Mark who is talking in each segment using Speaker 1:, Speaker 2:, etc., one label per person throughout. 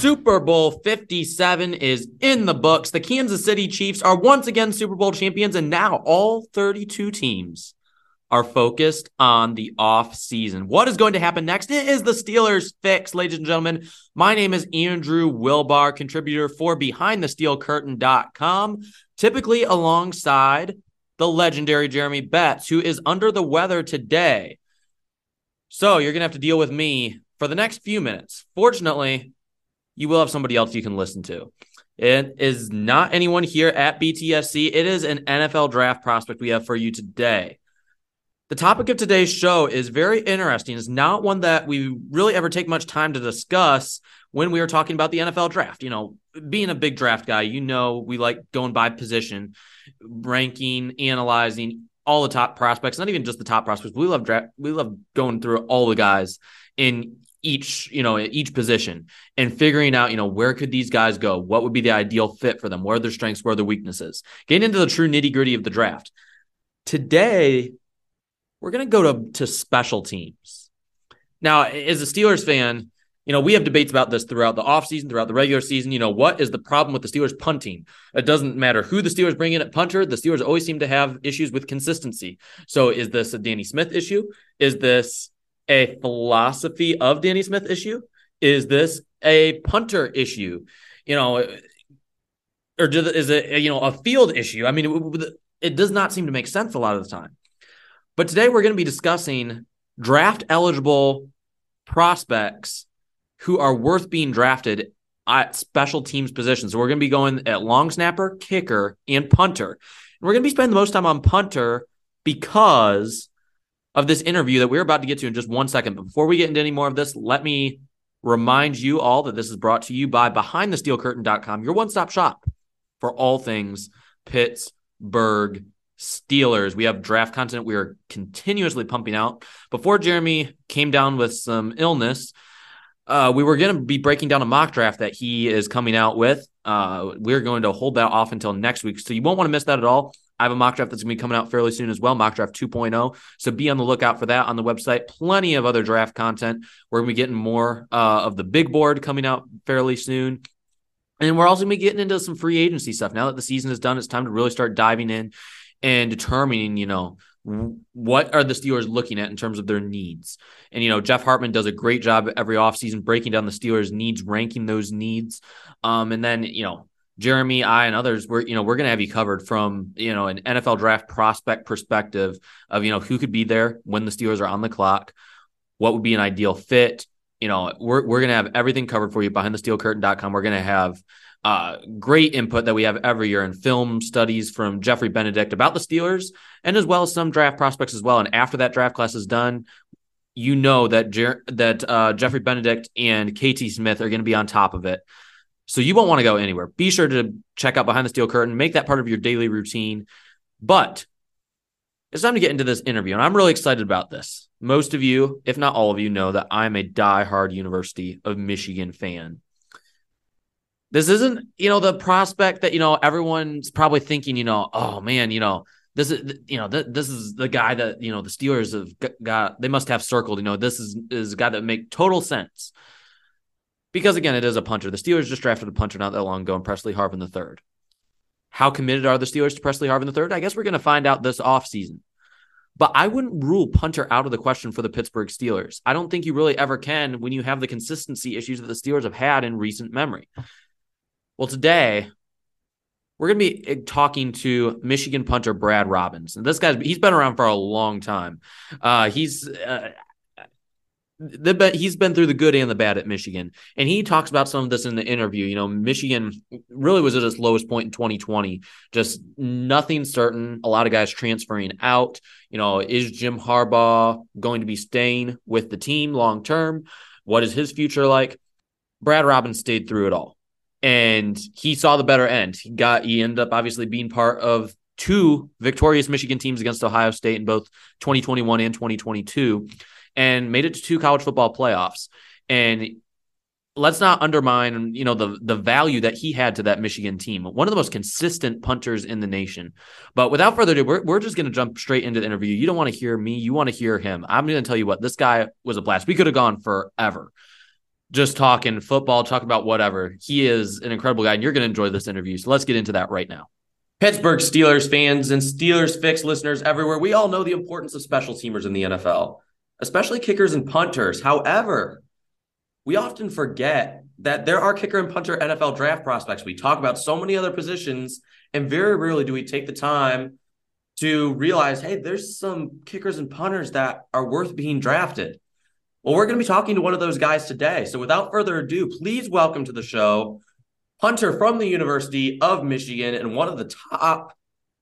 Speaker 1: Super Bowl 57 is in the books. The Kansas City Chiefs are once again Super Bowl champions, and now all 32 teams are focused on the off season. What is going to happen next? It is the Steelers fix, ladies and gentlemen. My name is Andrew Wilbar, contributor for BehindTheSteelCurtain.com, typically alongside the legendary Jeremy Betts, who is under the weather today. So you're going to have to deal with me for the next few minutes. Fortunately, you will have somebody else you can listen to. It is not anyone here at BTSC. It is an NFL draft prospect we have for you today. The topic of today's show is very interesting. It's not one that we really ever take much time to discuss when we are talking about the NFL draft. You know, being a big draft guy, you know, we like going by position, ranking, analyzing all the top prospects, not even just the top prospects. We love draft. We love going through all the guys in each you know each position and figuring out you know where could these guys go? What would be the ideal fit for them? Where are their strengths? Where are their weaknesses? Getting into the true nitty gritty of the draft. Today we're going to go to to special teams. Now as a steelers fan you know we have debates about this throughout the offseason throughout the regular season. You know what is the problem with the steelers punting? It doesn't matter who the steelers bring in at punter the steelers always seem to have issues with consistency. So is this a danny smith issue? Is this a philosophy of Danny Smith issue? Is this a punter issue? You know, or is it you know a field issue? I mean, it, it does not seem to make sense a lot of the time. But today we're going to be discussing draft eligible prospects who are worth being drafted at special teams positions. So we're going to be going at long snapper, kicker, and punter. And we're going to be spending the most time on punter because of this interview that we're about to get to in just one second. But before we get into any more of this, let me remind you all that this is brought to you by BehindTheSteelCurtain.com, your one stop shop for all things Pittsburgh Steelers. We have draft content we are continuously pumping out. Before Jeremy came down with some illness, uh, we were going to be breaking down a mock draft that he is coming out with. Uh, we're going to hold that off until next week. So you won't want to miss that at all. I have a mock draft that's going to be coming out fairly soon as well, mock draft 2.0. So be on the lookout for that on the website. Plenty of other draft content. We're going to be getting more uh, of the big board coming out fairly soon. And we're also going to be getting into some free agency stuff. Now that the season is done, it's time to really start diving in and determining, you know, what are the Steelers looking at in terms of their needs? And, you know, Jeff Hartman does a great job every offseason breaking down the Steelers' needs, ranking those needs. Um, and then, you know, Jeremy, I, and others, we're, you know, we're going to have you covered from, you know, an NFL draft prospect perspective of, you know, who could be there when the Steelers are on the clock, what would be an ideal fit. You know, we're, we're going to have everything covered for you behind the steelcurtain.com. We're going to have uh, great input that we have every year in film studies from Jeffrey Benedict about the Steelers, and as well as some draft prospects as well. And after that draft class is done, you know that Jer- that uh, Jeffrey Benedict and KT Smith are going to be on top of it. So you won't want to go anywhere. Be sure to check out Behind the Steel Curtain, make that part of your daily routine. But it's time to get into this interview, and I'm really excited about this. Most of you, if not all of you, know that I'm a die-hard University of Michigan fan this isn't, you know, the prospect that, you know, everyone's probably thinking, you know, oh man, you know, this is, you know, th- this is the guy that, you know, the Steelers have got, they must have circled, you know, this is, is a guy that make total sense. Because again, it is a punter. The Steelers just drafted a punter not that long ago in Pressley Harvin the third. How committed are the Steelers to Pressley Harvin the third? I guess we're going to find out this offseason. But I wouldn't rule punter out of the question for the Pittsburgh Steelers. I don't think you really ever can when you have the consistency issues that the Steelers have had in recent memory. Well, today we're going to be eh, talking to Michigan punter Brad Robbins. And this guy's he's been around for a long time. Uh, he's uh, the he's been through the good and the bad at Michigan, and he talks about some of this in the interview. You know, Michigan really was at its lowest point in 2020, just nothing certain. A lot of guys transferring out. You know, is Jim Harbaugh going to be staying with the team long term? What is his future like? Brad Robbins stayed through it all and he saw the better end. He got he ended up obviously being part of two victorious Michigan teams against Ohio State in both 2021 and 2022 and made it to two college football playoffs. And let's not undermine, you know, the the value that he had to that Michigan team. One of the most consistent punters in the nation. But without further ado, we're, we're just going to jump straight into the interview. You don't want to hear me, you want to hear him. I'm going to tell you what, this guy was a blast. We could have gone forever just talking football, talking about whatever. He is an incredible guy, and you're going to enjoy this interview. So let's get into that right now. Pittsburgh Steelers fans and Steelers Fix listeners everywhere, we all know the importance of special teamers in the NFL, especially kickers and punters. However, we often forget that there are kicker and punter NFL draft prospects. We talk about so many other positions, and very rarely do we take the time to realize, hey, there's some kickers and punters that are worth being drafted. Well, we're going to be talking to one of those guys today. So without further ado, please welcome to the show punter from the University of Michigan and one of the top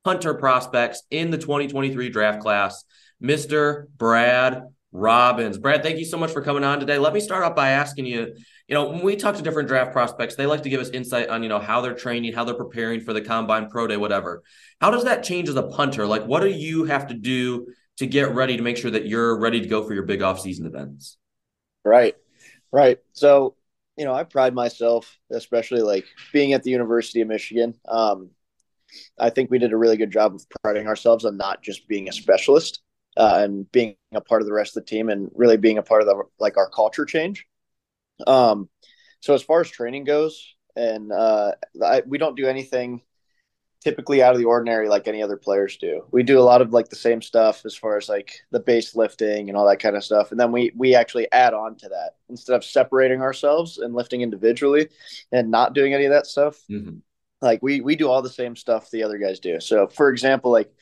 Speaker 1: punter prospects in the 2023 draft class, Mr. Brad Robbins. Brad, thank you so much for coming on today. Let me start off by asking you, you know, when we talk to different draft prospects, they like to give us insight on, you know, how they're training, how they're preparing for the combine, pro day, whatever. How does that change as a punter? Like, what do you have to do to get ready to make sure that you're ready to go for your big off-season events.
Speaker 2: Right. Right. So, you know, I pride myself, especially like being at the University of Michigan. Um, I think we did a really good job of priding ourselves on not just being a specialist uh, and being a part of the rest of the team and really being a part of the like our culture change. Um, so as far as training goes, and uh, I, we don't do anything typically out of the ordinary like any other players do. We do a lot of like the same stuff as far as like the base lifting and all that kind of stuff. And then we we actually add on to that instead of separating ourselves and lifting individually and not doing any of that stuff. Mm-hmm. Like we we do all the same stuff the other guys do. So for example, like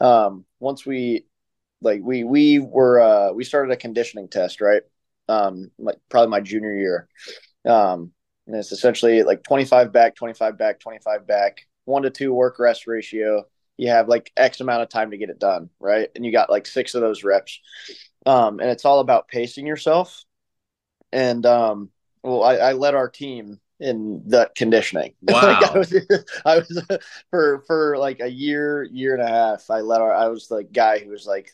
Speaker 2: um once we like we we were uh we started a conditioning test, right? Um like probably my junior year. Um and it's essentially like 25 back, 25 back, 25 back, one to two work rest ratio. You have like X amount of time to get it done, right? And you got like six of those reps. Um, and it's all about pacing yourself. And um, well, I, I led our team in the conditioning.
Speaker 1: Wow.
Speaker 2: like I was, I was for for like a year, year and a half. I led our. I was the guy who was like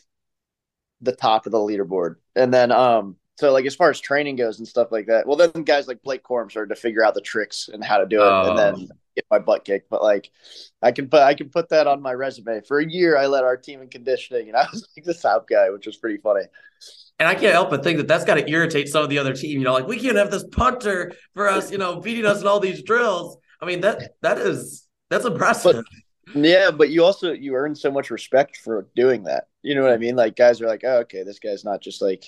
Speaker 2: the top of the leaderboard. And then um, so like as far as training goes and stuff like that. Well, then guys like Blake Corum started to figure out the tricks and how to do it, oh. and then get my butt kicked. But like, I can put I can put that on my resume. For a year, I led our team in conditioning, and I was like the South guy, which was pretty funny.
Speaker 1: And I can't help but think that that's got to irritate some of the other team. You know, like we can't have this punter for us, you know, beating us in all these drills. I mean that that is that's impressive.
Speaker 2: But, Yeah, but you also you earn so much respect for doing that. You know what I mean? Like guys are like, oh, okay, this guy's not just like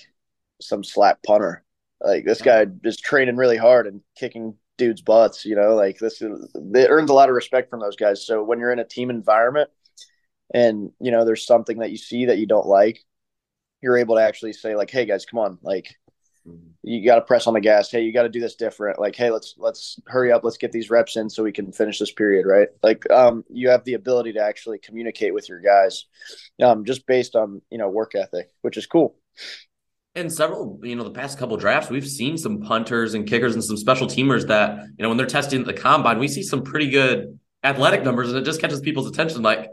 Speaker 2: some slap punter. Like this guy uh-huh. is training really hard and kicking dudes' butts. You know, like this is, it earns a lot of respect from those guys. So when you're in a team environment, and you know there's something that you see that you don't like, you're able to actually say like, hey guys, come on, like you got to press on the gas. Hey, you got to do this different. Like, hey, let's let's hurry up. Let's get these reps in so we can finish this period, right? Like, um, you have the ability to actually communicate with your guys, um, just based on you know work ethic, which is cool.
Speaker 1: And several, you know, the past couple drafts, we've seen some punters and kickers and some special teamers that, you know, when they're testing the combine, we see some pretty good athletic numbers, and it just catches people's attention. Like,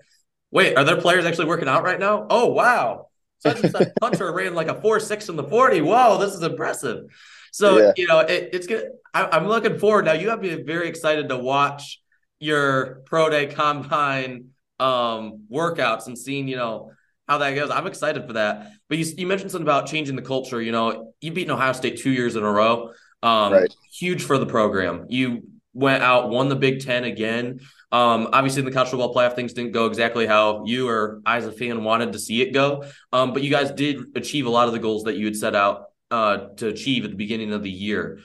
Speaker 1: wait, are there players actually working out right now? Oh, wow such and such punter ran like a four six in the forty. Whoa, this is impressive. So yeah. you know, it, it's good. I, am looking forward. Now you have me very excited to watch your pro day combine um, workouts and seeing you know how that goes. I'm excited for that. But you you mentioned something about changing the culture. You know, you beat Ohio State two years in a row. Um, right. Huge for the program. You went out, won the Big Ten again. Um, obviously, in the college football playoff, things didn't go exactly how you or I, as a fan, wanted to see it go. Um, but you guys did achieve a lot of the goals that you had set out uh, to achieve at the beginning of the year.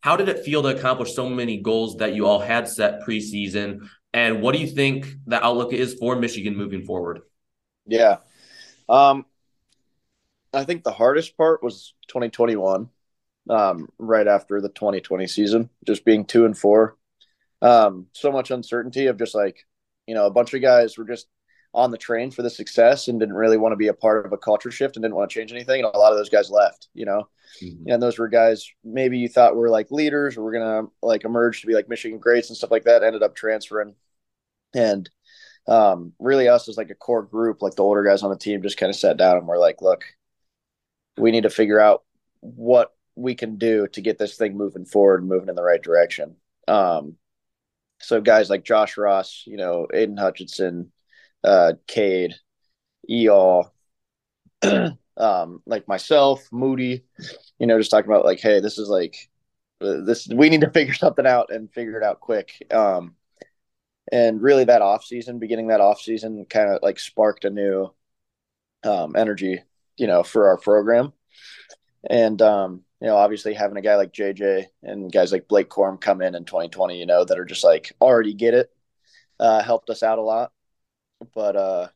Speaker 1: How did it feel to accomplish so many goals that you all had set preseason? And what do you think the outlook is for Michigan moving forward?
Speaker 2: Yeah. Um, I think the hardest part was 2021, um, right after the 2020 season, just being two and four um, so much uncertainty of just like, you know, a bunch of guys were just on the train for the success and didn't really want to be a part of a culture shift and didn't want to change anything. And a lot of those guys left, you know, mm-hmm. and those were guys maybe you thought were like leaders or were going to like emerge to be like Michigan greats and stuff like that ended up transferring. And um, really us as like a core group, like the older guys on the team just kind of sat down and we're like, look, we need to figure out what we can do to get this thing moving forward and moving in the right direction. Um, so guys like Josh Ross, you know, Aidan Hutchinson, uh, Cade, Eall, um, like myself, Moody, you know, just talking about like, hey, this is like uh, this we need to figure something out and figure it out quick. Um, and really that off season, beginning that off season kind of like sparked a new um energy, you know, for our program. And um, you know, obviously having a guy like JJ and guys like Blake Corum come in in 2020, you know, that are just like already get it, uh, helped us out a lot. But uh,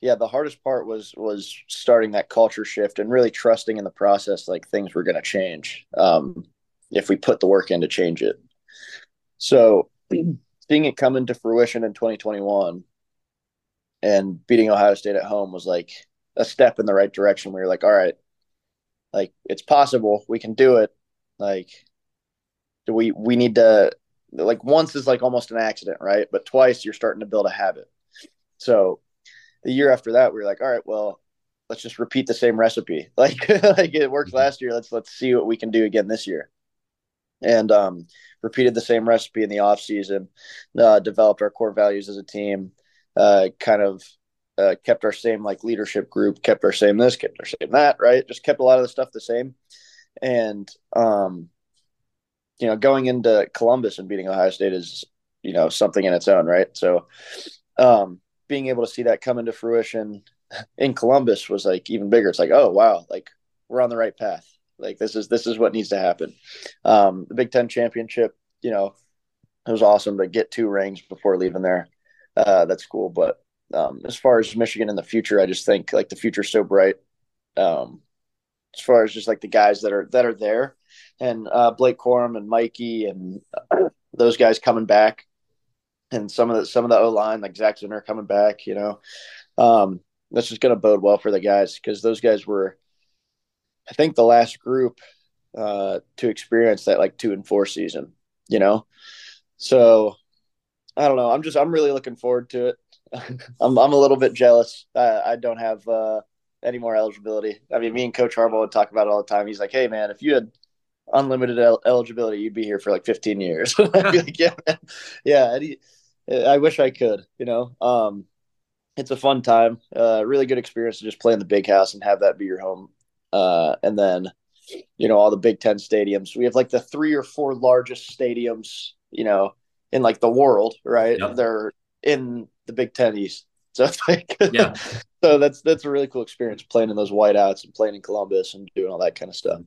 Speaker 2: yeah, the hardest part was was starting that culture shift and really trusting in the process, like things were going to change um, if we put the work in to change it. So seeing it come into fruition in 2021 and beating Ohio State at home was like a step in the right direction. We were like, all right, like it's possible. We can do it. Like do we we need to like once is like almost an accident right? But twice you're starting to build a habit. So the year after that we were like all right well let's just repeat the same recipe. Like like it worked mm-hmm. last year. Let's let's see what we can do again this year. And um repeated the same recipe in the off season uh, developed our core values as a team uh, kind of uh, kept our same like leadership group, kept our same this, kept our same that, right? Just kept a lot of the stuff the same. And um, you know, going into Columbus and beating Ohio State is, you know, something in its own, right? So um being able to see that come into fruition in Columbus was like even bigger. It's like, oh wow, like we're on the right path. Like this is this is what needs to happen. Um the Big Ten championship, you know, it was awesome to get two rings before leaving there. Uh, that's cool. But um, as far as Michigan in the future, I just think like the future's so bright. Um, as far as just like the guys that are that are there, and uh, Blake Corum and Mikey and those guys coming back, and some of the some of the O line like Zach are coming back. You know, um, that's just going to bode well for the guys because those guys were, I think, the last group uh, to experience that like two and four season. You know, so I don't know. I'm just I'm really looking forward to it. I'm I'm a little bit jealous. I, I don't have uh, any more eligibility. I mean, me and Coach Harbaugh would talk about it all the time. He's like, "Hey, man, if you had unlimited el- eligibility, you'd be here for like 15 years." I'd be like, "Yeah, man. yeah." He, I wish I could. You know, um, it's a fun time. Uh, really good experience to just play in the big house and have that be your home. Uh, and then, you know, all the Big Ten stadiums. We have like the three or four largest stadiums. You know, in like the world, right? Yep. They're in the Big Ten East. So it's like,
Speaker 1: yeah.
Speaker 2: so that's that's a really cool experience playing in those whiteouts and playing in Columbus and doing all that kind of stuff.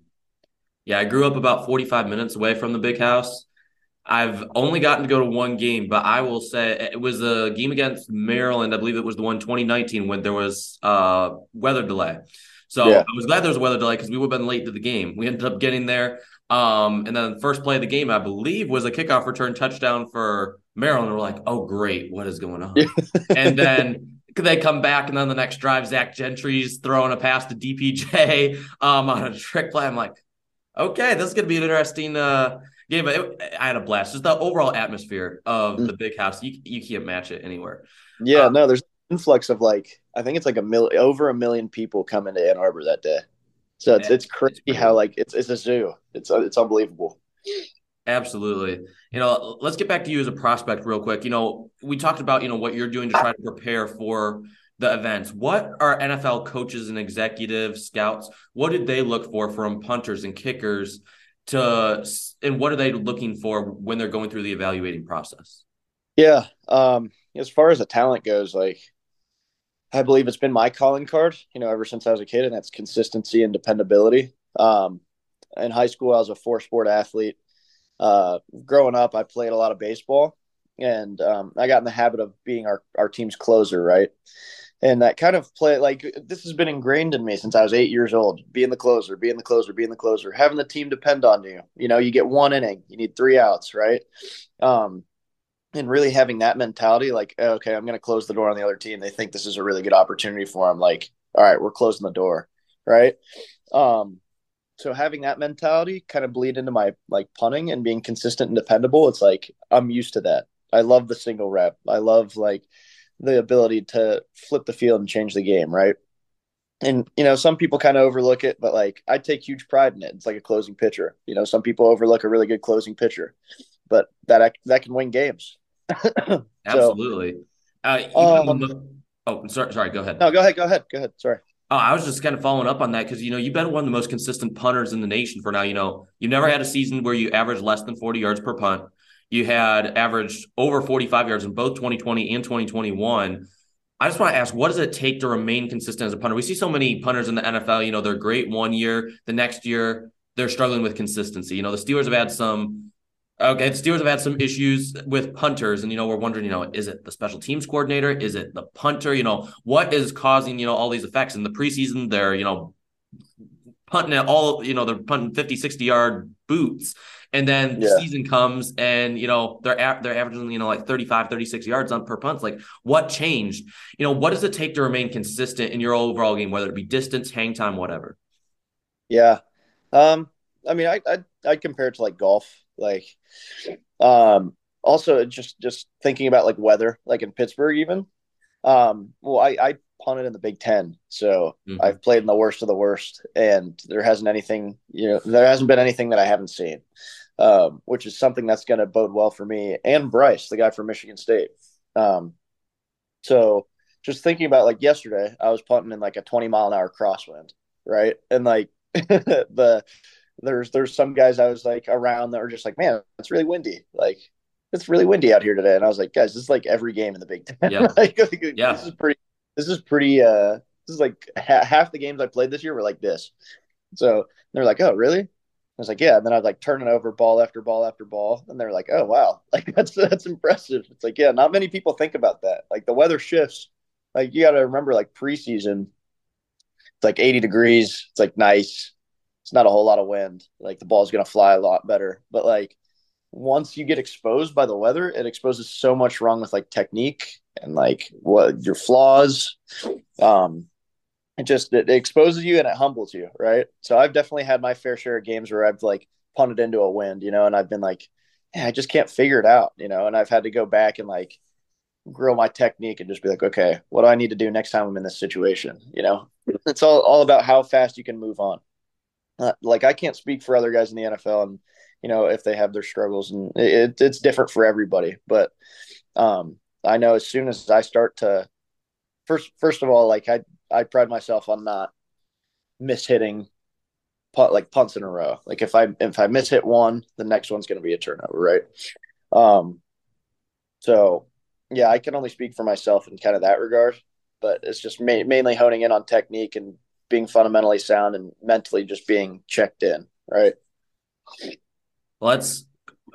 Speaker 1: Yeah, I grew up about 45 minutes away from the big house. I've only gotten to go to one game, but I will say it was a game against Maryland. I believe it was the one 2019 when there was uh weather delay. So
Speaker 2: Yeah.
Speaker 1: I was glad there was a weather delay because we would have been late to the game. We ended up getting there. Um, and then the first play of the game, I believe, was a kickoff return touchdown for Maryland. We're like, oh great, what is going on? and then they come back, and then the next drive, Zach Gentry's throwing a pass to DPJ um, on a trick play. I'm like, okay, this is going to be an interesting uh, game. But it, I had a blast. Just the overall atmosphere of the big house, you you can't match it anywhere.
Speaker 2: Yeah, no, there's an influx of like I think it's like a mil over a million people coming to Ann Arbor that day. So it's it's crazy how like it's it's a zoo. It's it's unbelievable.
Speaker 1: Absolutely. You know, let's get back to you as a prospect real quick. You know, we talked about, you know, what you're doing to try to prepare for the events. What are NFL coaches and executives, scouts, what did they look for from punters and kickers to and what are they looking for when they're going through the evaluating process?
Speaker 2: Yeah. Um, as far as the talent goes, like I believe it's been my calling card, you know, ever since I was a kid, and that's consistency and dependability. Um, in high school, I was a four sport athlete. Uh, growing up, I played a lot of baseball, and um, I got in the habit of being our, our team's closer, right? And that kind of play, like, this has been ingrained in me since I was eight years old being the closer, being the closer, being the closer, having the team depend on you. You know, you get one inning, you need three outs, right? Um, and really having that mentality, like, okay, I'm going to close the door on the other team. They think this is a really good opportunity for them. Like, all right, we're closing the door, right? Um, so having that mentality kind of bleed into my like punting and being consistent and dependable. It's like I'm used to that. I love the single rep. I love like the ability to flip the field and change the game, right? And you know, some people kind of overlook it, but like I take huge pride in it. It's like a closing pitcher. You know, some people overlook a really good closing pitcher, but that that can win games.
Speaker 1: Absolutely. uh,
Speaker 2: Um,
Speaker 1: the- oh, sorry. Sorry. Go ahead.
Speaker 2: No, go ahead. Go ahead. Go ahead. Sorry.
Speaker 1: Oh, I was just kind of following up on that because you know you've been one of the most consistent punters in the nation for now. You know you've never had a season where you averaged less than 40 yards per punt. You had averaged over 45 yards in both 2020 and 2021. I just want to ask, what does it take to remain consistent as a punter? We see so many punters in the NFL. You know they're great one year, the next year they're struggling with consistency. You know the Steelers have had some. Okay, the Steelers have had some issues with punters, and you know we're wondering, you know, is it the special teams coordinator? Is it the punter? You know, what is causing you know all these effects in the preseason? They're you know punting at all, you know, they're punting 50, 60 yard boots. And then the season comes and, you know, they're, a- they're averaging, you know, like 35, 36 yards on per punt. Like what changed? You know, what does it take to remain consistent in your overall game, whether it be distance, hang time, whatever?
Speaker 2: Yeah. Um, I mean, I, I, I compare it to like golf, like, um, also just, just thinking about like weather, like in Pittsburgh, even, um, well, I, I punted in the Big Ten, so
Speaker 1: Mhm.
Speaker 2: I've played in the worst of the worst, and there hasn't anything, you know, there hasn't been anything that I haven't seen, um, which is something that's going to bode well for me and Bryce, the guy from Michigan State. Um, so just thinking about like yesterday, I was punting in like a 20 mile an hour crosswind, right? And like the there's there's some guys I was like around that were just like, man, it's really windy. Like it's really windy out here today. And I was like, guys, this is like every game in the Big Ten.
Speaker 1: Yeah.
Speaker 2: like, like,
Speaker 1: Yeah.
Speaker 2: This is pretty. This is pretty. Uh, this is like ha- half the games I played this year were like this. So they're like, oh, really? I was like, yeah. And then I was like turning over ball after ball after ball, and they're like, oh, wow, like that's that's impressive. It's like, yeah, not many people think about that. Like the weather shifts. Like you got to remember, like preseason, it's like 80 degrees. It's like nice. It's not a whole lot of wind. Like the ball's gonna fly a lot better. But like once you get exposed by the weather, it exposes so much wrong with like technique and like what your flaws. Um, it just it exposes you and it humbles you, right? So I've definitely had my fair share of games where I've like punted into a wind, you know, and I've been like, I just can't figure it out, you know, and I've had to go back and like grow my technique and just be like, okay, what do I need to do next time I'm in this situation? You know, it's all all about how fast you can move on. Uh, like I can't speak for other guys in the NFL and you know if they have their struggles and it, it's different for everybody, but um, I know as soon as I start to first first of all, like I I pride myself on not mishitting punt like punts in a row. Like if I if I miss hit one, the next one's going to be a turnover, right? Um, so yeah, I can only speak for myself in kind of that regard, but it's just ma- mainly honing in on technique and being fundamentally sound and mentally just being checked in, right?
Speaker 1: Let's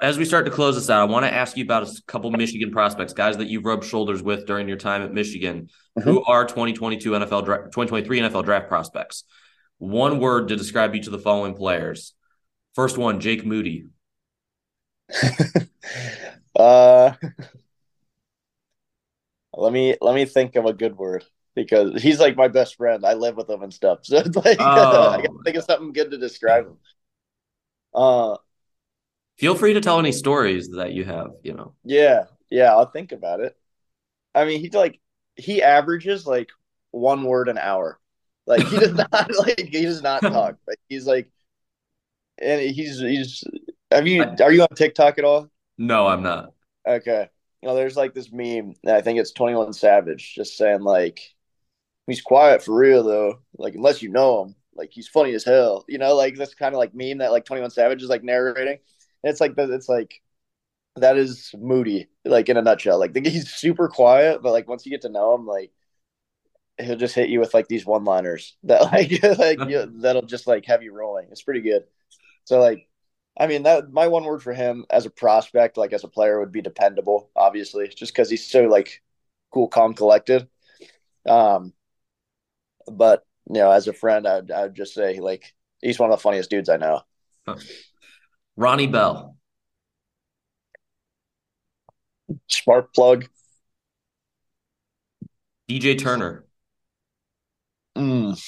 Speaker 1: as we start to close this out, I want to ask you about a couple Michigan prospects, guys that you've rubbed shoulders with during your time at Michigan, mm-hmm. who are 2022 NFL 2023 NFL draft prospects. One word to describe each of the following players. First one, Jake Moody.
Speaker 2: uh let me let me think of a good word because he's like my best friend. I live with him and stuff. So it's like oh. I gotta think of something good to describe him. Uh
Speaker 1: feel free to tell any stories that you have, you know.
Speaker 2: Yeah, yeah, I'll think about it. I mean, he's like he averages like one word an hour. Like he does not like he does not talk. Like he's like and he's he's have you are you on TikTok at all?
Speaker 1: No, I'm not.
Speaker 2: Okay. You know, there's like this meme, I think it's 21 Savage, just saying like he's quiet for real though. Like unless you know him, like he's funny as hell. You know, like that's kind of like meme that like 21 Savage is like narrating. And it's like it's like that is Moody, like in a nutshell. Like he's super quiet, but like once you get to know him, like he'll just hit you with like these one liners that like like you, that'll just like have you rolling. It's pretty good. So like I mean, that my one word for him as a prospect, like as a player, would be dependable. Obviously, just because he's so like cool, calm, collected. Um, but you know, as a friend, I'd I'd just say like he's one of the funniest dudes I know. Huh.
Speaker 1: Ronnie Bell,
Speaker 2: spark plug.
Speaker 1: DJ Turner.
Speaker 2: Mm.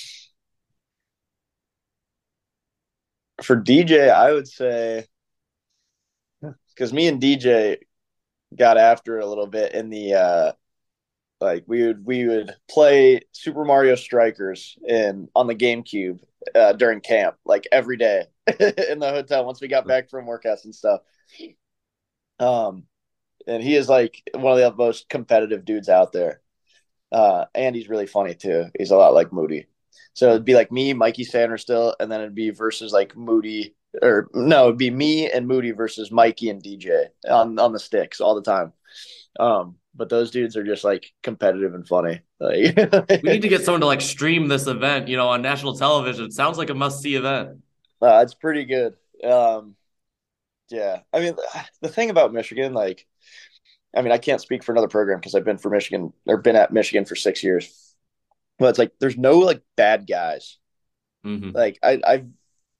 Speaker 2: for DJ, I would say because me and DJ got after it a little bit in the uh like we would we would play Super Mario Strikers in on the GameCube uh, during camp like every day in the hotel once we got back from workouts and stuff. Um, and he is like one of the most competitive dudes out there. Uh, and he's really funny too. He's a lot like Moody. So it'd be like me, Mikey Sainristil, and then it'd be versus like Moody or no, it'd be me and Moody versus Mikey and DJ on on the sticks all the time. Um, but those dudes are just like competitive and funny. Like
Speaker 1: we need to get someone to like stream this event, you know, on national television. It sounds like a must see event.
Speaker 2: Uh, it's pretty good. Um, yeah, I mean, the thing about Michigan, like, I mean, I can't speak for another program because I've been for Michigan or been at Michigan for six years but it's like there's no like bad guys. Mm-hmm. Like I, I've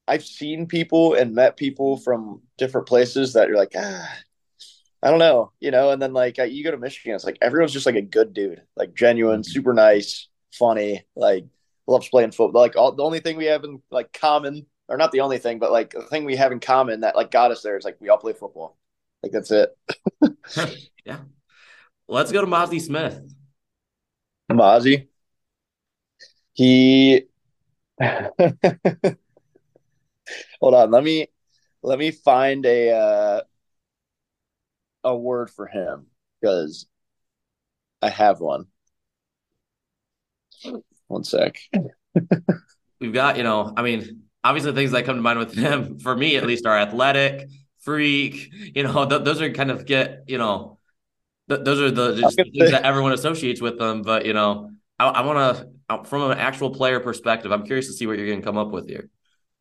Speaker 2: I've seen people and met people from different places that you're like, ah, I don't know, you know. And then like you go to Michigan, it's like everyone's just like a good dude, like genuine, mm-hmm. super nice, funny, like loves playing football. Like all the only thing we have in like common, or not the only thing, but like the thing we have in common that like got us there is like we all play football. Like that's it.
Speaker 1: yeah. Let's go to Mazi Smith.
Speaker 2: Mazi he hold on let me let me find a uh, a word for him because i have one one sec
Speaker 1: we've got you know i mean obviously things that come to mind with him for me at least are athletic freak you know th- those are kind of get you know th- those are the things that everyone associates with them but you know I, I want to uh, from an actual player perspective, I'm curious to see what you're going to come up with here.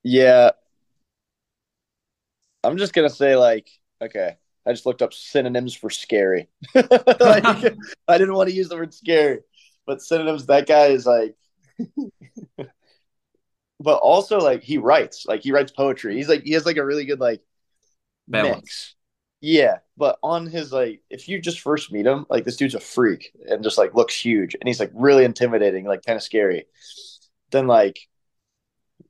Speaker 2: Yeah. I'm just going to say, like, okay, I just looked up synonyms for scary. like, I didn't want to use the word scary, but synonyms, that guy is like, but also, like, he writes, like, he writes poetry. He's like, he has like a really good, like, Balance. mix. Yeah, but on his like, if you just first meet him, like this dude's a freak and just like looks huge, and he's like really intimidating, like kind of scary. Then like,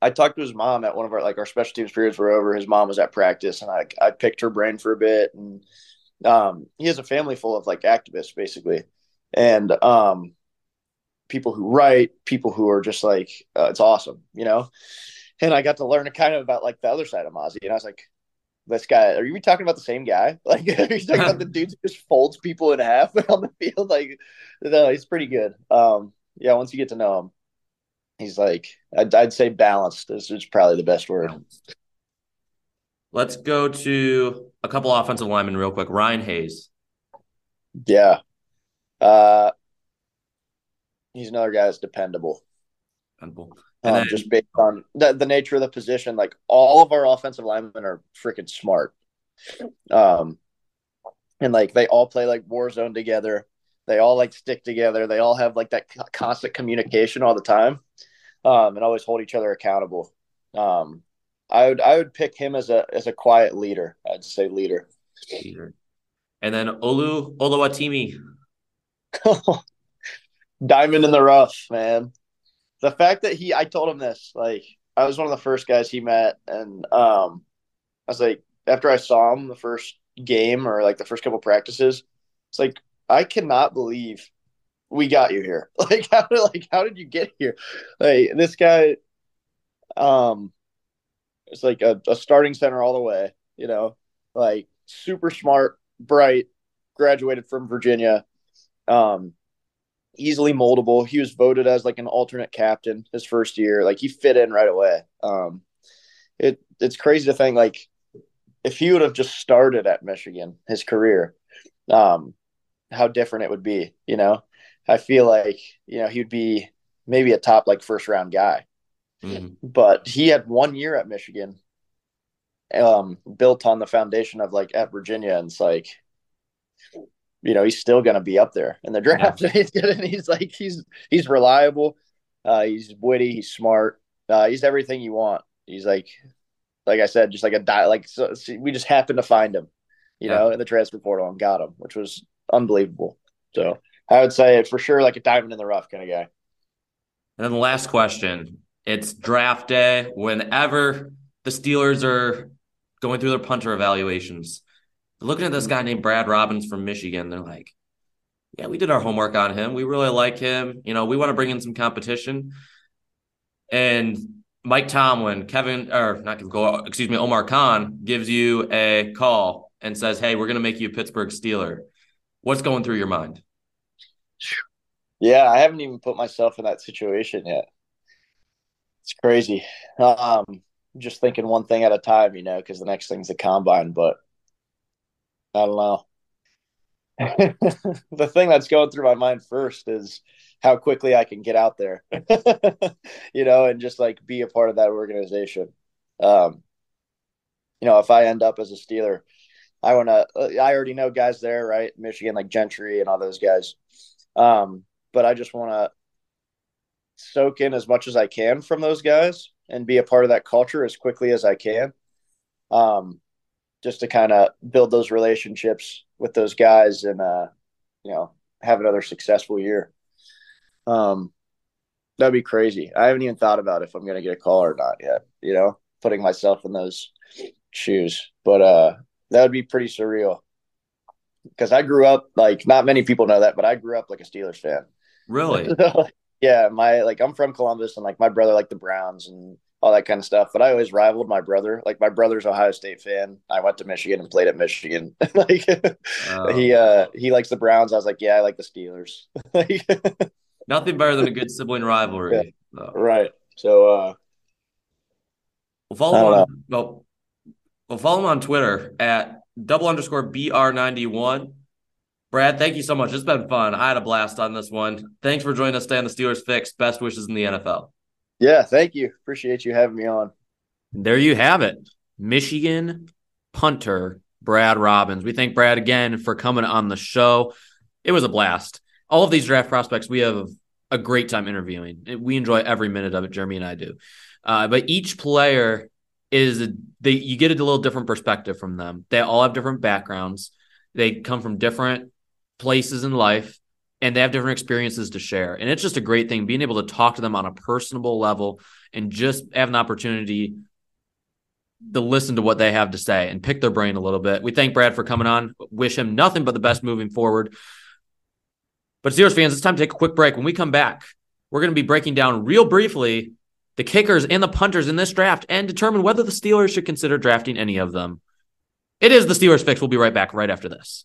Speaker 2: I talked to his mom at one of our like our special teams periods were over. His mom was at practice, and I I picked her brain for a bit, and um, he has a family full of like activists basically, and um, people who write, people who are just like uh, it's awesome, you know. And I got to learn kind of about like the other side of Mazi, and I was like, this guy are you talking about the same guy? Like are you talking about the dude who just folds people in half on the field? Like no he's pretty good. Um yeah once you get to know him he's like i'd, I'd say balanced is, is probably the best word
Speaker 1: let's go to a couple offensive linemen real quick ryan hayes
Speaker 2: yeah Uh, he's another guy that's dependable.
Speaker 1: Dependable.
Speaker 2: Um, then, just based on the, the nature of the position, like all of our offensive linemen are freaking smart. Um, and like they all play like war zone together. They all like stick together. They all have like that constant communication all the time, um, and always hold each other accountable. Um, I would I would pick him as a as a quiet leader. I'd say
Speaker 1: leader. And then Olu Oluwatimi.
Speaker 2: Diamond in the rough, man. The fact that he I told him this, like I was one of the first guys he met and um I was like after I saw him the first game or like the first couple practices, it's like I cannot believe we got you here. Like how did like how did you get here? Like this guy um it's like a, a starting center all the way, you know, like super smart, bright, graduated from Virginia, um, easily moldable. He was voted as like an alternate captain his first year. Like he fit in right away. Um, it it's crazy to think like if he would have just started at Michigan his career, um, how different it would be. You know, I feel like you know he would be maybe a top like first round guy. Mm-hmm. But he had one year at Michigan, um, built on the foundation of like at Virginia, and it's like, you know, he's still going to be up there in the draft. Yeah. he's gonna, he's like he's he's reliable, uh, he's witty, he's smart, uh, he's everything you want. He's like, like I said, just like a die. Like so, we just happened to find him, you yeah. know, in the transfer portal and got him, which was unbelievable. So I would say for sure, like a diamond in the rough kind of guy.
Speaker 1: And then the last question it's draft day. Whenever the Steelers are going through their punter evaluations, looking at this guy named Brad Robbins from Michigan, they're like, yeah, we did our homework on him. We really like him. You know, we want to bring in some competition. And Mike Tomlin, Kevin, or not Kevin, excuse me, Omar Khan gives you a call and says, hey, we're going to make you a Pittsburgh Steeler. What's going through your mind?
Speaker 2: Yeah, I haven't even put myself in that situation yet it's crazy. Um, just thinking one thing at a time, you know, because the next thing's the combine. But I don't know. the thing that's going through my mind first is how quickly I can get out there, you know, and just like be a part of that organization. Um, you know, if I end up as a Steeler, I want to. I already know guys there, right? Michigan, like Gentry and all those guys. Um, but I just want to soak in as much as I can from those guys and be a part of that culture as quickly as I can. Um, just to kind of build those relationships with those guys and, uh, you know, have another successful year. Um, that'd be crazy. I haven't even thought about if I'm going to get a call or not yet, you know, putting myself in those shoes, but, uh, that would be pretty surreal because I grew up like not many people know that, but I grew up like a Steelers fan.
Speaker 1: Really?
Speaker 2: yeah, my like I'm from Columbus and like my brother liked the Browns and all that kind of stuff. But I always rivaled my brother. Like my brother's Ohio State fan. I went to Michigan and played at Michigan. like oh. he uh he likes the Browns. I was like, yeah, I like the Steelers.
Speaker 1: Nothing better than a good sibling rivalry.
Speaker 2: Yeah. Right. So uh
Speaker 1: we'll follow on well, we'll follow him on Twitter at double underscore BR91. Brad, thank you so much. It's been fun. I had a blast on this one. Thanks for joining us today on the Steelers Fix. Best wishes in the NFL.
Speaker 2: Yeah, thank you. Appreciate you having me on.
Speaker 1: There you have it. Michigan punter Brad Robbins. We thank Brad again for coming on the show. It was a blast. All of these draft prospects, we have a great time interviewing. We enjoy every minute of it. Jeremy and I do. Uh, but each player is they you get a little different perspective from them. They all have different backgrounds. They come from different places in life and they have different experiences to share. And it's just a great thing being able to talk to them on a personable level and just have an opportunity to listen to what they have to say and pick their brain a little bit. We thank Brad for coming on. Wish him nothing but the best moving forward. But Steelers fans, it's time to take a quick break. When we come back, we're going to be breaking down real briefly the kickers and the punters in this draft and determine whether the Steelers should consider drafting any of them. It is the Steelers Fix. We'll be right back right after this.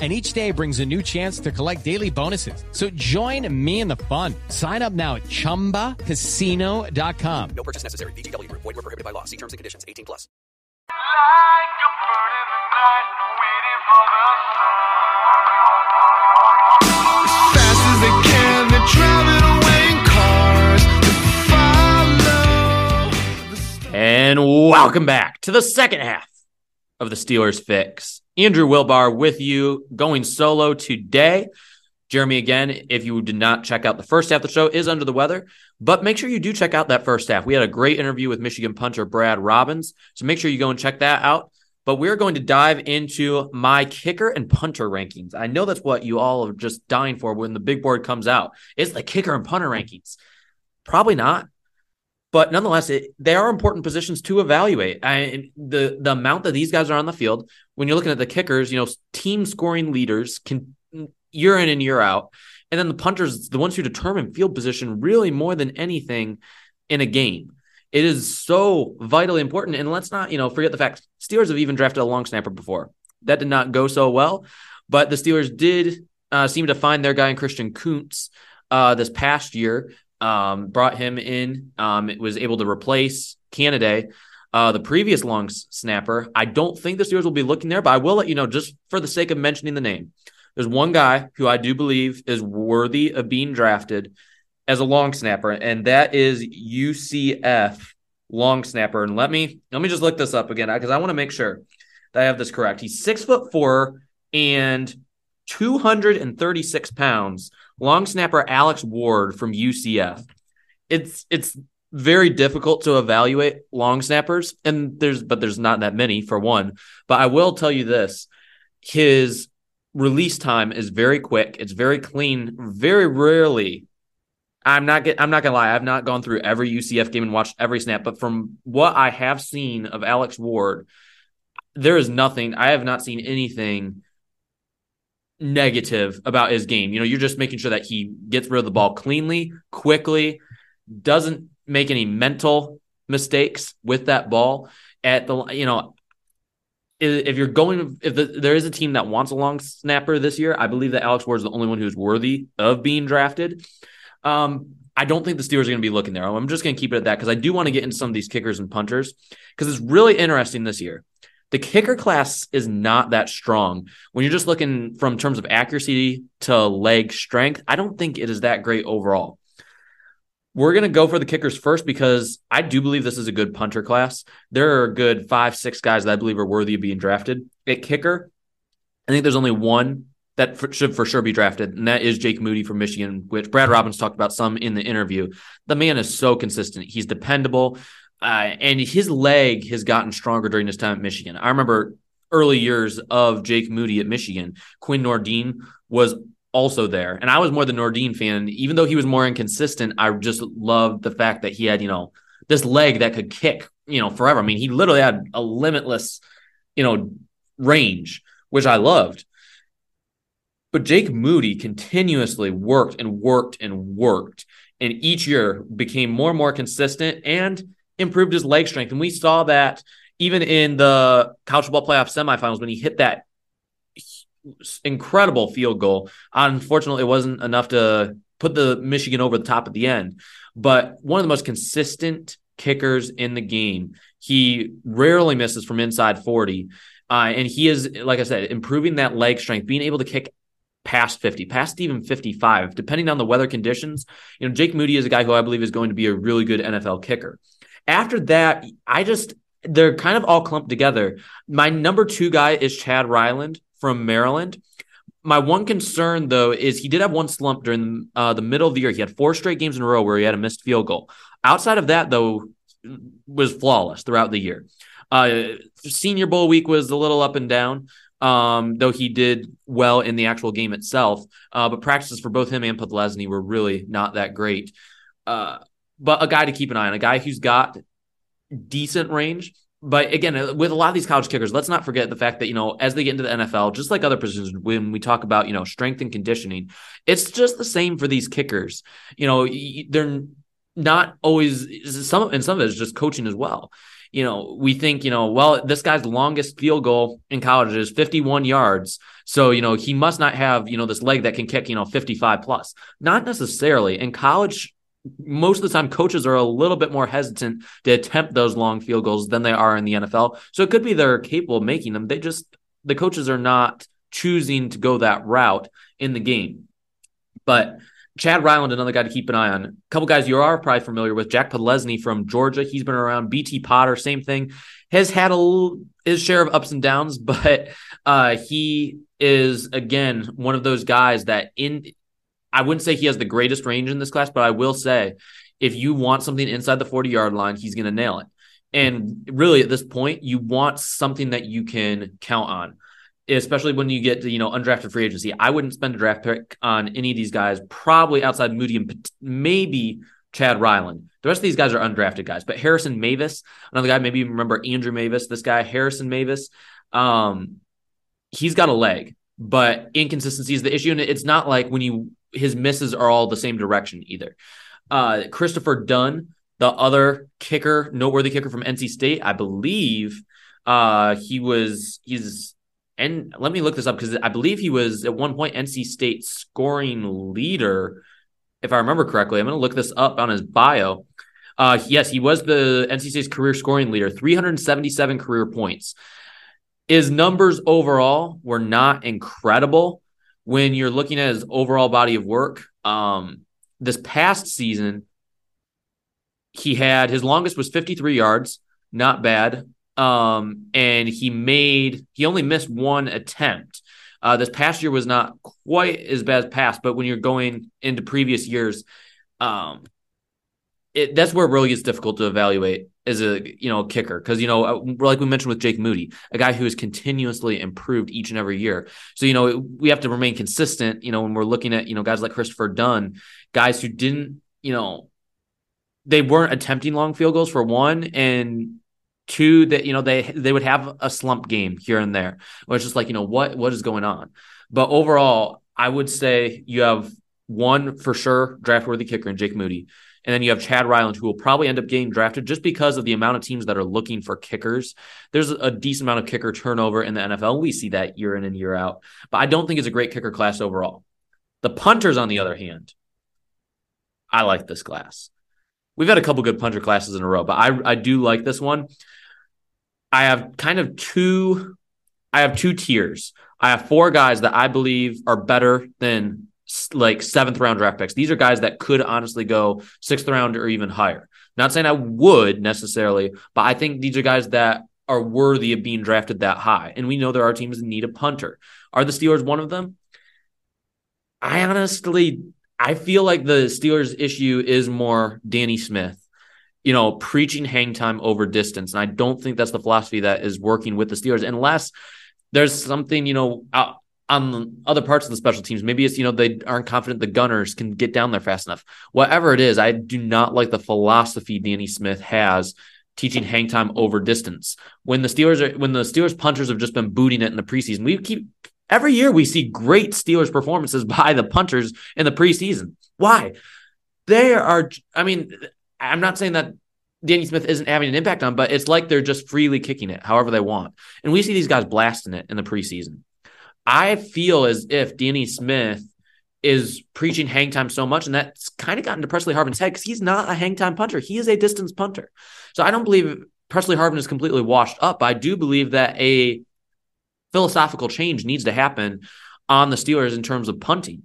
Speaker 3: And each day brings a new chance to collect daily bonuses. So join me in the fun. Sign up now at chumbacasino.com.
Speaker 4: No purchase necessary. VGW Group. Void were prohibited by law. See terms and conditions. 18 plus.
Speaker 5: Fast as they can, they're driving away in cars to follow.
Speaker 1: And welcome back to the second half of the Steelers Fix. Andrew Wilbar with you, going solo today. Jeremy, again, if you did not check out the first half of the show, is under the weather, but make sure you do check out that first half. We had a great interview with Michigan punter Brad Robbins, so make sure you go and check that out. But we're going to dive into my kicker and punter rankings. I know that's what you all are just dying for when the big board comes out. It's the kicker and punter rankings. Probably not. But nonetheless, it, they are important positions to evaluate. I, the the amount that these guys are on the field, when you're looking at the kickers, you know, team scoring leaders can year in and year out, and then the punters, the ones who determine field position, really more than anything in a game. It is so vitally important. And let's not, you know, forget the fact Steelers have even drafted a long snapper before. That did not go so well, but the Steelers did uh, seem to find their guy in Christian Kuntz uh, this past year. Um, brought him in. Um, it was able to replace Canaday, uh, the previous long snapper. I don't think the Steelers will be looking there, but I will let you know just for the sake of mentioning the name. There's one guy who I do believe is worthy of being drafted as a long snapper, and that is UCF long snapper. And let me let me just look this up again because I want to make sure that I have this correct. He's six foot four and 236 pounds. Long snapper Alex Ward from UCF. It's it's very difficult to evaluate long snappers, and there's but there's not that many for one. But I will tell you this: his release time is very quick. It's very clean. Very rarely I'm not get, I'm not gonna lie. I've not gone through every UCF game and watched every snap, but from what I have seen of Alex Ward, there is nothing. I have not seen anything negative about his game. You know, you're just making sure that he gets rid of the ball cleanly, quickly, doesn't make any mental mistakes with that ball. At the you know, if you're going, if the, there is a team that wants a long snapper this year, I believe that Alex Ward is the only one who's worthy of being drafted. Um, I don't think the Steelers are going to be looking there. I'm just going to keep it at that because I do want to get into some of these kickers and punters because it's really interesting this year. The kicker class is not that strong. When you're just looking from terms of accuracy to leg strength, I don't think it is that great overall. We're going to go for the kickers first because I do believe this is a good punter class. There are good five, six guys that I believe are worthy of being drafted. At kicker, I think there's only one that for, should for sure be drafted, and that is Jake Moody from Michigan, which Brad Robbins talked about some in the interview. The man is so consistent. He's dependable, uh, and his leg has gotten stronger during his time at Michigan. I remember early years of Jake Moody at Michigan. Quinn Nordine was also there, and I was more the Nordine fan. Even though he was more inconsistent, I just loved the fact that he had, you know, this leg that could kick, you know, forever. I mean, he literally had a limitless, you know, range, which I loved. But Jake Moody continuously worked and worked and worked, and each year became more and more consistent and improved his leg strength. And we saw that even in the college football playoff semifinals when he hit that incredible field goal. Unfortunately, it wasn't enough to put the Michigan over the top at the end. But one of the most consistent kickers in the game. He rarely misses from inside 40. Uh, and he is, like I said, improving that leg strength, being able to kick past 50, past even 55, depending on the weather conditions. You know, Jake Moody is a guy who I believe is going to be a really good NFL kicker. After that, I just they're kind of all clumped together. My number two guy is Chad Ryland from Maryland. My one concern though is he did have one slump during uh, the middle of the year. He had four straight games in a row where he had a missed field goal. Outside of that, though, was flawless throughout the year. Uh, Senior Bowl week was a little up and down, um, though he did well in the actual game itself. Uh, but practices for both him and Podlesny were really not that great. Uh, but a guy to keep an eye on, a guy who's got decent range. But again, uh, with a lot of these college kickers, let's not forget the fact that, you know, as they get into the NFL, just like other positions, when we talk about, you know, strength and conditioning, it's just the same for these kickers. You know, they're not always some, and some of it is just coaching as well you know, we think, you know, well, this guy's longest field goal in college is 51 yards. So, you know, he must not have, you know, this leg that can kick, you know, 55 plus. Not necessarily. In college, most of the time coaches are a little bit more hesitant to attempt those long field goals than they are in the NFL. So it could be they're capable of making them. They just the coaches are not choosing to go that route in the game. But Chad Ryland, another guy to keep an eye on. A couple guys you are probably familiar with. Jack Podlesny from Georgia. He's been around. BT Potter, same thing. Has had a his share of ups and downs, but uh, he is again one of those guys that in I wouldn't say he has the greatest range in this class, but I will say if you want something inside the 40 yard line, he's going to nail it. And really, at this point, you want something that you can count on, especially when you get to, you know, undrafted free agency. I wouldn't spend a draft pick on any of these guys, probably outside Moody and maybe Chad Ryland. The rest of these guys are undrafted guys, but Harrison Mevis, another guy, maybe you remember Andrew Mevis, this guy, Harrison Mevis, um, he's got a leg, but inconsistency is the issue. And it's not like when you his misses are all the same direction either. Uh, Christopher Dunn, the other kicker, noteworthy kicker from NC State, I believe uh, he was he's and let me look this up because I believe he was at one point NC State scoring leader, if I remember correctly. I'm going to look this up on his bio. Uh, yes, he was the NC State's career scoring leader, 377 career points. His numbers overall were not incredible, when you're looking at his overall body of work, um, this past season, he had his longest was 53 yards, not bad. Um, and he made he only missed one attempt. Uh, this past year was not quite as bad as past, but when you're going into previous years, um, it, that's where it really gets difficult to evaluate as a you know kicker because you know uh, like we mentioned with Jake Moody, a guy who has continuously improved each and every year. So you know we have to remain consistent. You know when we're looking at you know guys like Christopher Dunn, guys who didn't you know they weren't attempting long field goals for one and two that you know they they would have a slump game here and there where it's just like you know what what is going on but overall i would say you have one for sure draft worthy kicker in jake moody and then you have Chad Ryland, who will probably end up getting drafted just because of the amount of teams that are looking for kickers. There's a decent amount of kicker turnover in the NFL. We see that year in and year out. But I don't think it's a great kicker class overall. The punters, on the other hand, I like this class. We've had a couple good punter classes in a row, but I, I do like this one. I have kind of two I have two tiers. I have four guys that I believe are better than like seventh round draft picks. These are guys that could honestly go sixth round or even higher. Not saying I would necessarily, but I think these are guys that are worthy of being drafted that high. And we know there are teams that need a punter. Are the Steelers one of them? I honestly, I feel like the Steelers' issue is more Danny Smith. You know, preaching hang time over distance. And I don't think that's the philosophy that is working with the Steelers unless there's something, you know, out, on other parts of the special teams. Maybe it's, you know, they aren't confident the gunners can get down there fast enough. Whatever it is, I do not like the philosophy Danny Smith has teaching hang time over distance. When the Steelers are when the Steelers punchers have just been booting it in the preseason, we keep every year we see great Steelers performances by the punchers in the preseason. Why? They are I mean, I'm not saying that Danny Smith isn't having an impact on, but it's like they're just freely kicking it however they want. And we see these guys blasting it in the preseason. I feel as if Danny Smith is preaching hang time so much, and that's kind of gotten to Pressley Harvin's head because he's not a hang time punter. He is a distance punter. So I don't believe Pressley Harvin is completely washed up. I do believe that a philosophical change needs to happen on the Steelers in terms of punting.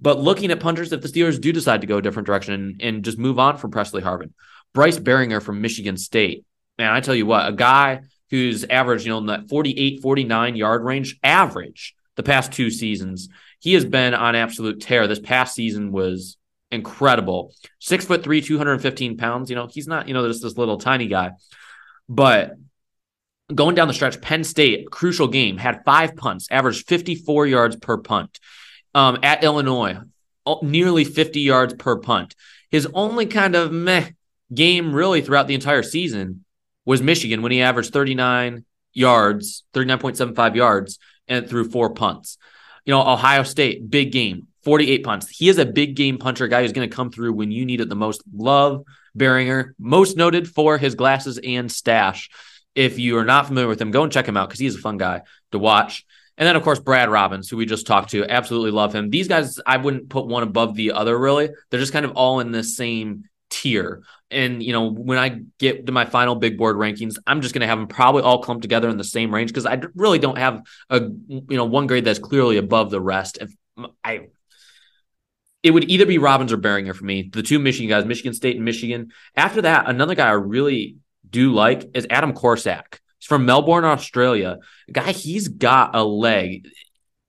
Speaker 1: But looking at punters, if the Steelers do decide to go a different direction and, and just move on from Pressley Harvin, Bryce Baringer from Michigan State. Man, I tell you what, a guy who's averaged, you know, in that 48, 49 yard range, average the past two seasons. He has been on absolute tear. This past season was incredible. Six foot three, 215 pounds. You know, he's not, you know, just this little tiny guy. But going down the stretch, Penn State, crucial game, had five punts, averaged 54 yards per punt. Um, at Illinois, nearly 50 yards per punt. His only kind of meh game really throughout the entire season was Michigan when he averaged 39 yards, 39.75 yards, and threw four punts. You know, Ohio State, big game, 48 punts. He is a big game puncher, guy who's going to come through when you need it the most. Love Baringer, most noted for his glasses and stash. If you are not familiar with him, go and check him out because he's a fun guy to watch. And then, of course, Brad Robbins, who we just talked to, absolutely love him. These guys, I wouldn't put one above the other, really. They're just kind of all in the same tier. And, you know, when I get to my final big board rankings, I'm just going to have them probably all clumped together in the same range because I really don't have a, you know, one grade that's clearly above the rest. If I, it would either be Robbins or Baringer for me, the two Michigan guys, Michigan State and Michigan. After that, another guy I really do like is Adam Korsak. He's from Melbourne, Australia. Guy, he's got a leg.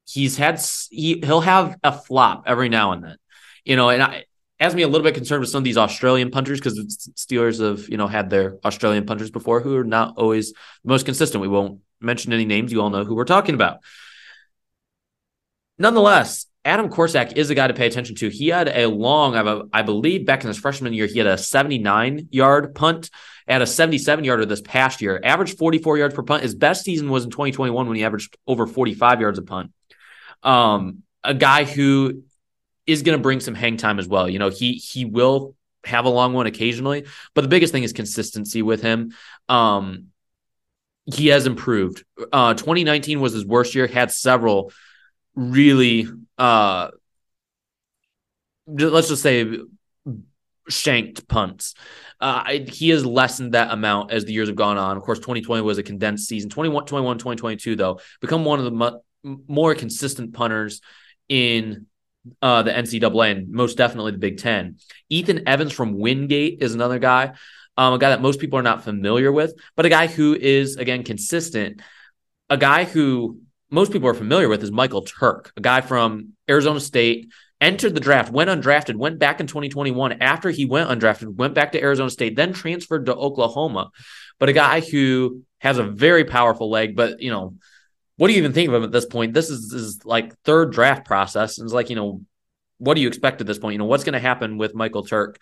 Speaker 1: He's had he he'll have a flop every now and then, you know. And I has me a little bit concerned with some of these Australian punters because Steelers have you know had their Australian punters before who are not always the most consistent. We won't mention any names. You all know who we're talking about. Nonetheless, Adam Korsak is a guy to pay attention to. He had a long, I believe, back in his freshman year, he had a 79 yard punt at a 77 yarder this past year, averaged 44 yards per punt. His best season was in 2021 when he averaged over 45 yards a punt. Um, a guy who is going to bring some hang time as well. You know, he he will have a long one occasionally, but the biggest thing is consistency with him. Um, he has improved. Uh, 2019 was his worst year. Had several really, uh, let's just say, shanked punts. Uh, he has lessened that amount as the years have gone on. Of course, 2020 was a condensed season. 21, 21 2022, though, become one of the mu- more consistent punters in uh, the NCAA and most definitely the Big Ten. Ethan Evans from Wingate is another guy, um, a guy that most people are not familiar with, but a guy who is, again, consistent. A guy who most people are familiar with is Michael Turk, a guy from Arizona State, entered the draft, went undrafted, went back in 2021 after he went undrafted, went back to Arizona State, then transferred to Oklahoma. But a guy who has a very powerful leg, but you know, what do you even think of him at this point? This is, is like third draft process. And it's like, you know, what do you expect at this point? You know, what's going to happen with Michael Turk?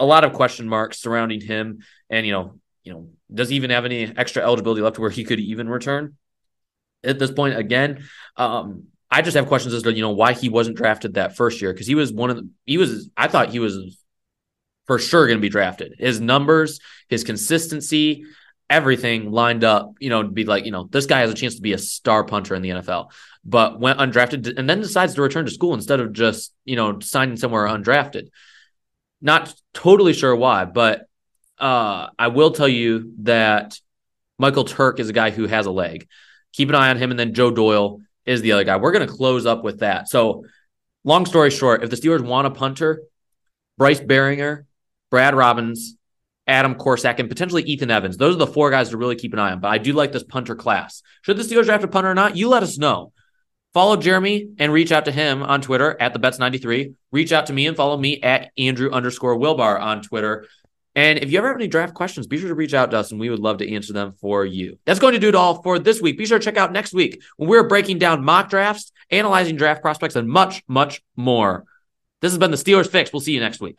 Speaker 1: A lot of question marks surrounding him. And, you know, you know, does he even have any extra eligibility left where he could even return at this point? Again, um, I just have questions as to you know why he wasn't drafted that first year because he was one of the he was I thought he was for sure going to be drafted. His numbers, his consistency, everything lined up, you know, to be like, you know, this guy has a chance to be a star punter in the NFL, but went undrafted and then decides to return to school instead of just, you know, signing somewhere undrafted. Not totally sure why, but uh, I will tell you that Michael Turk is a guy who has a leg. Keep an eye on him. And then Joe Doyle is the other guy. We're going to close up with that. So, long story short, if the Steelers want a punter, Bryce Baringer, Brad Robbins, Adam Korsak, and potentially Ethan Evans. Those are the four guys to really keep an eye on. But I do like this punter class. Should the Steelers draft a punter or not? You let us know. Follow Jeremy and reach out to him on Twitter at the Bets93. Reach out to me and follow me at Andrew underscore Wilbar on Twitter. And if you ever have any draft questions, be sure to reach out to us and we would love to answer them for you. That's going to do it all for this week. Be sure to check out next week when we're breaking down mock drafts, analyzing draft prospects, and much, much more. This has been the Steelers Fix. We'll see you next week.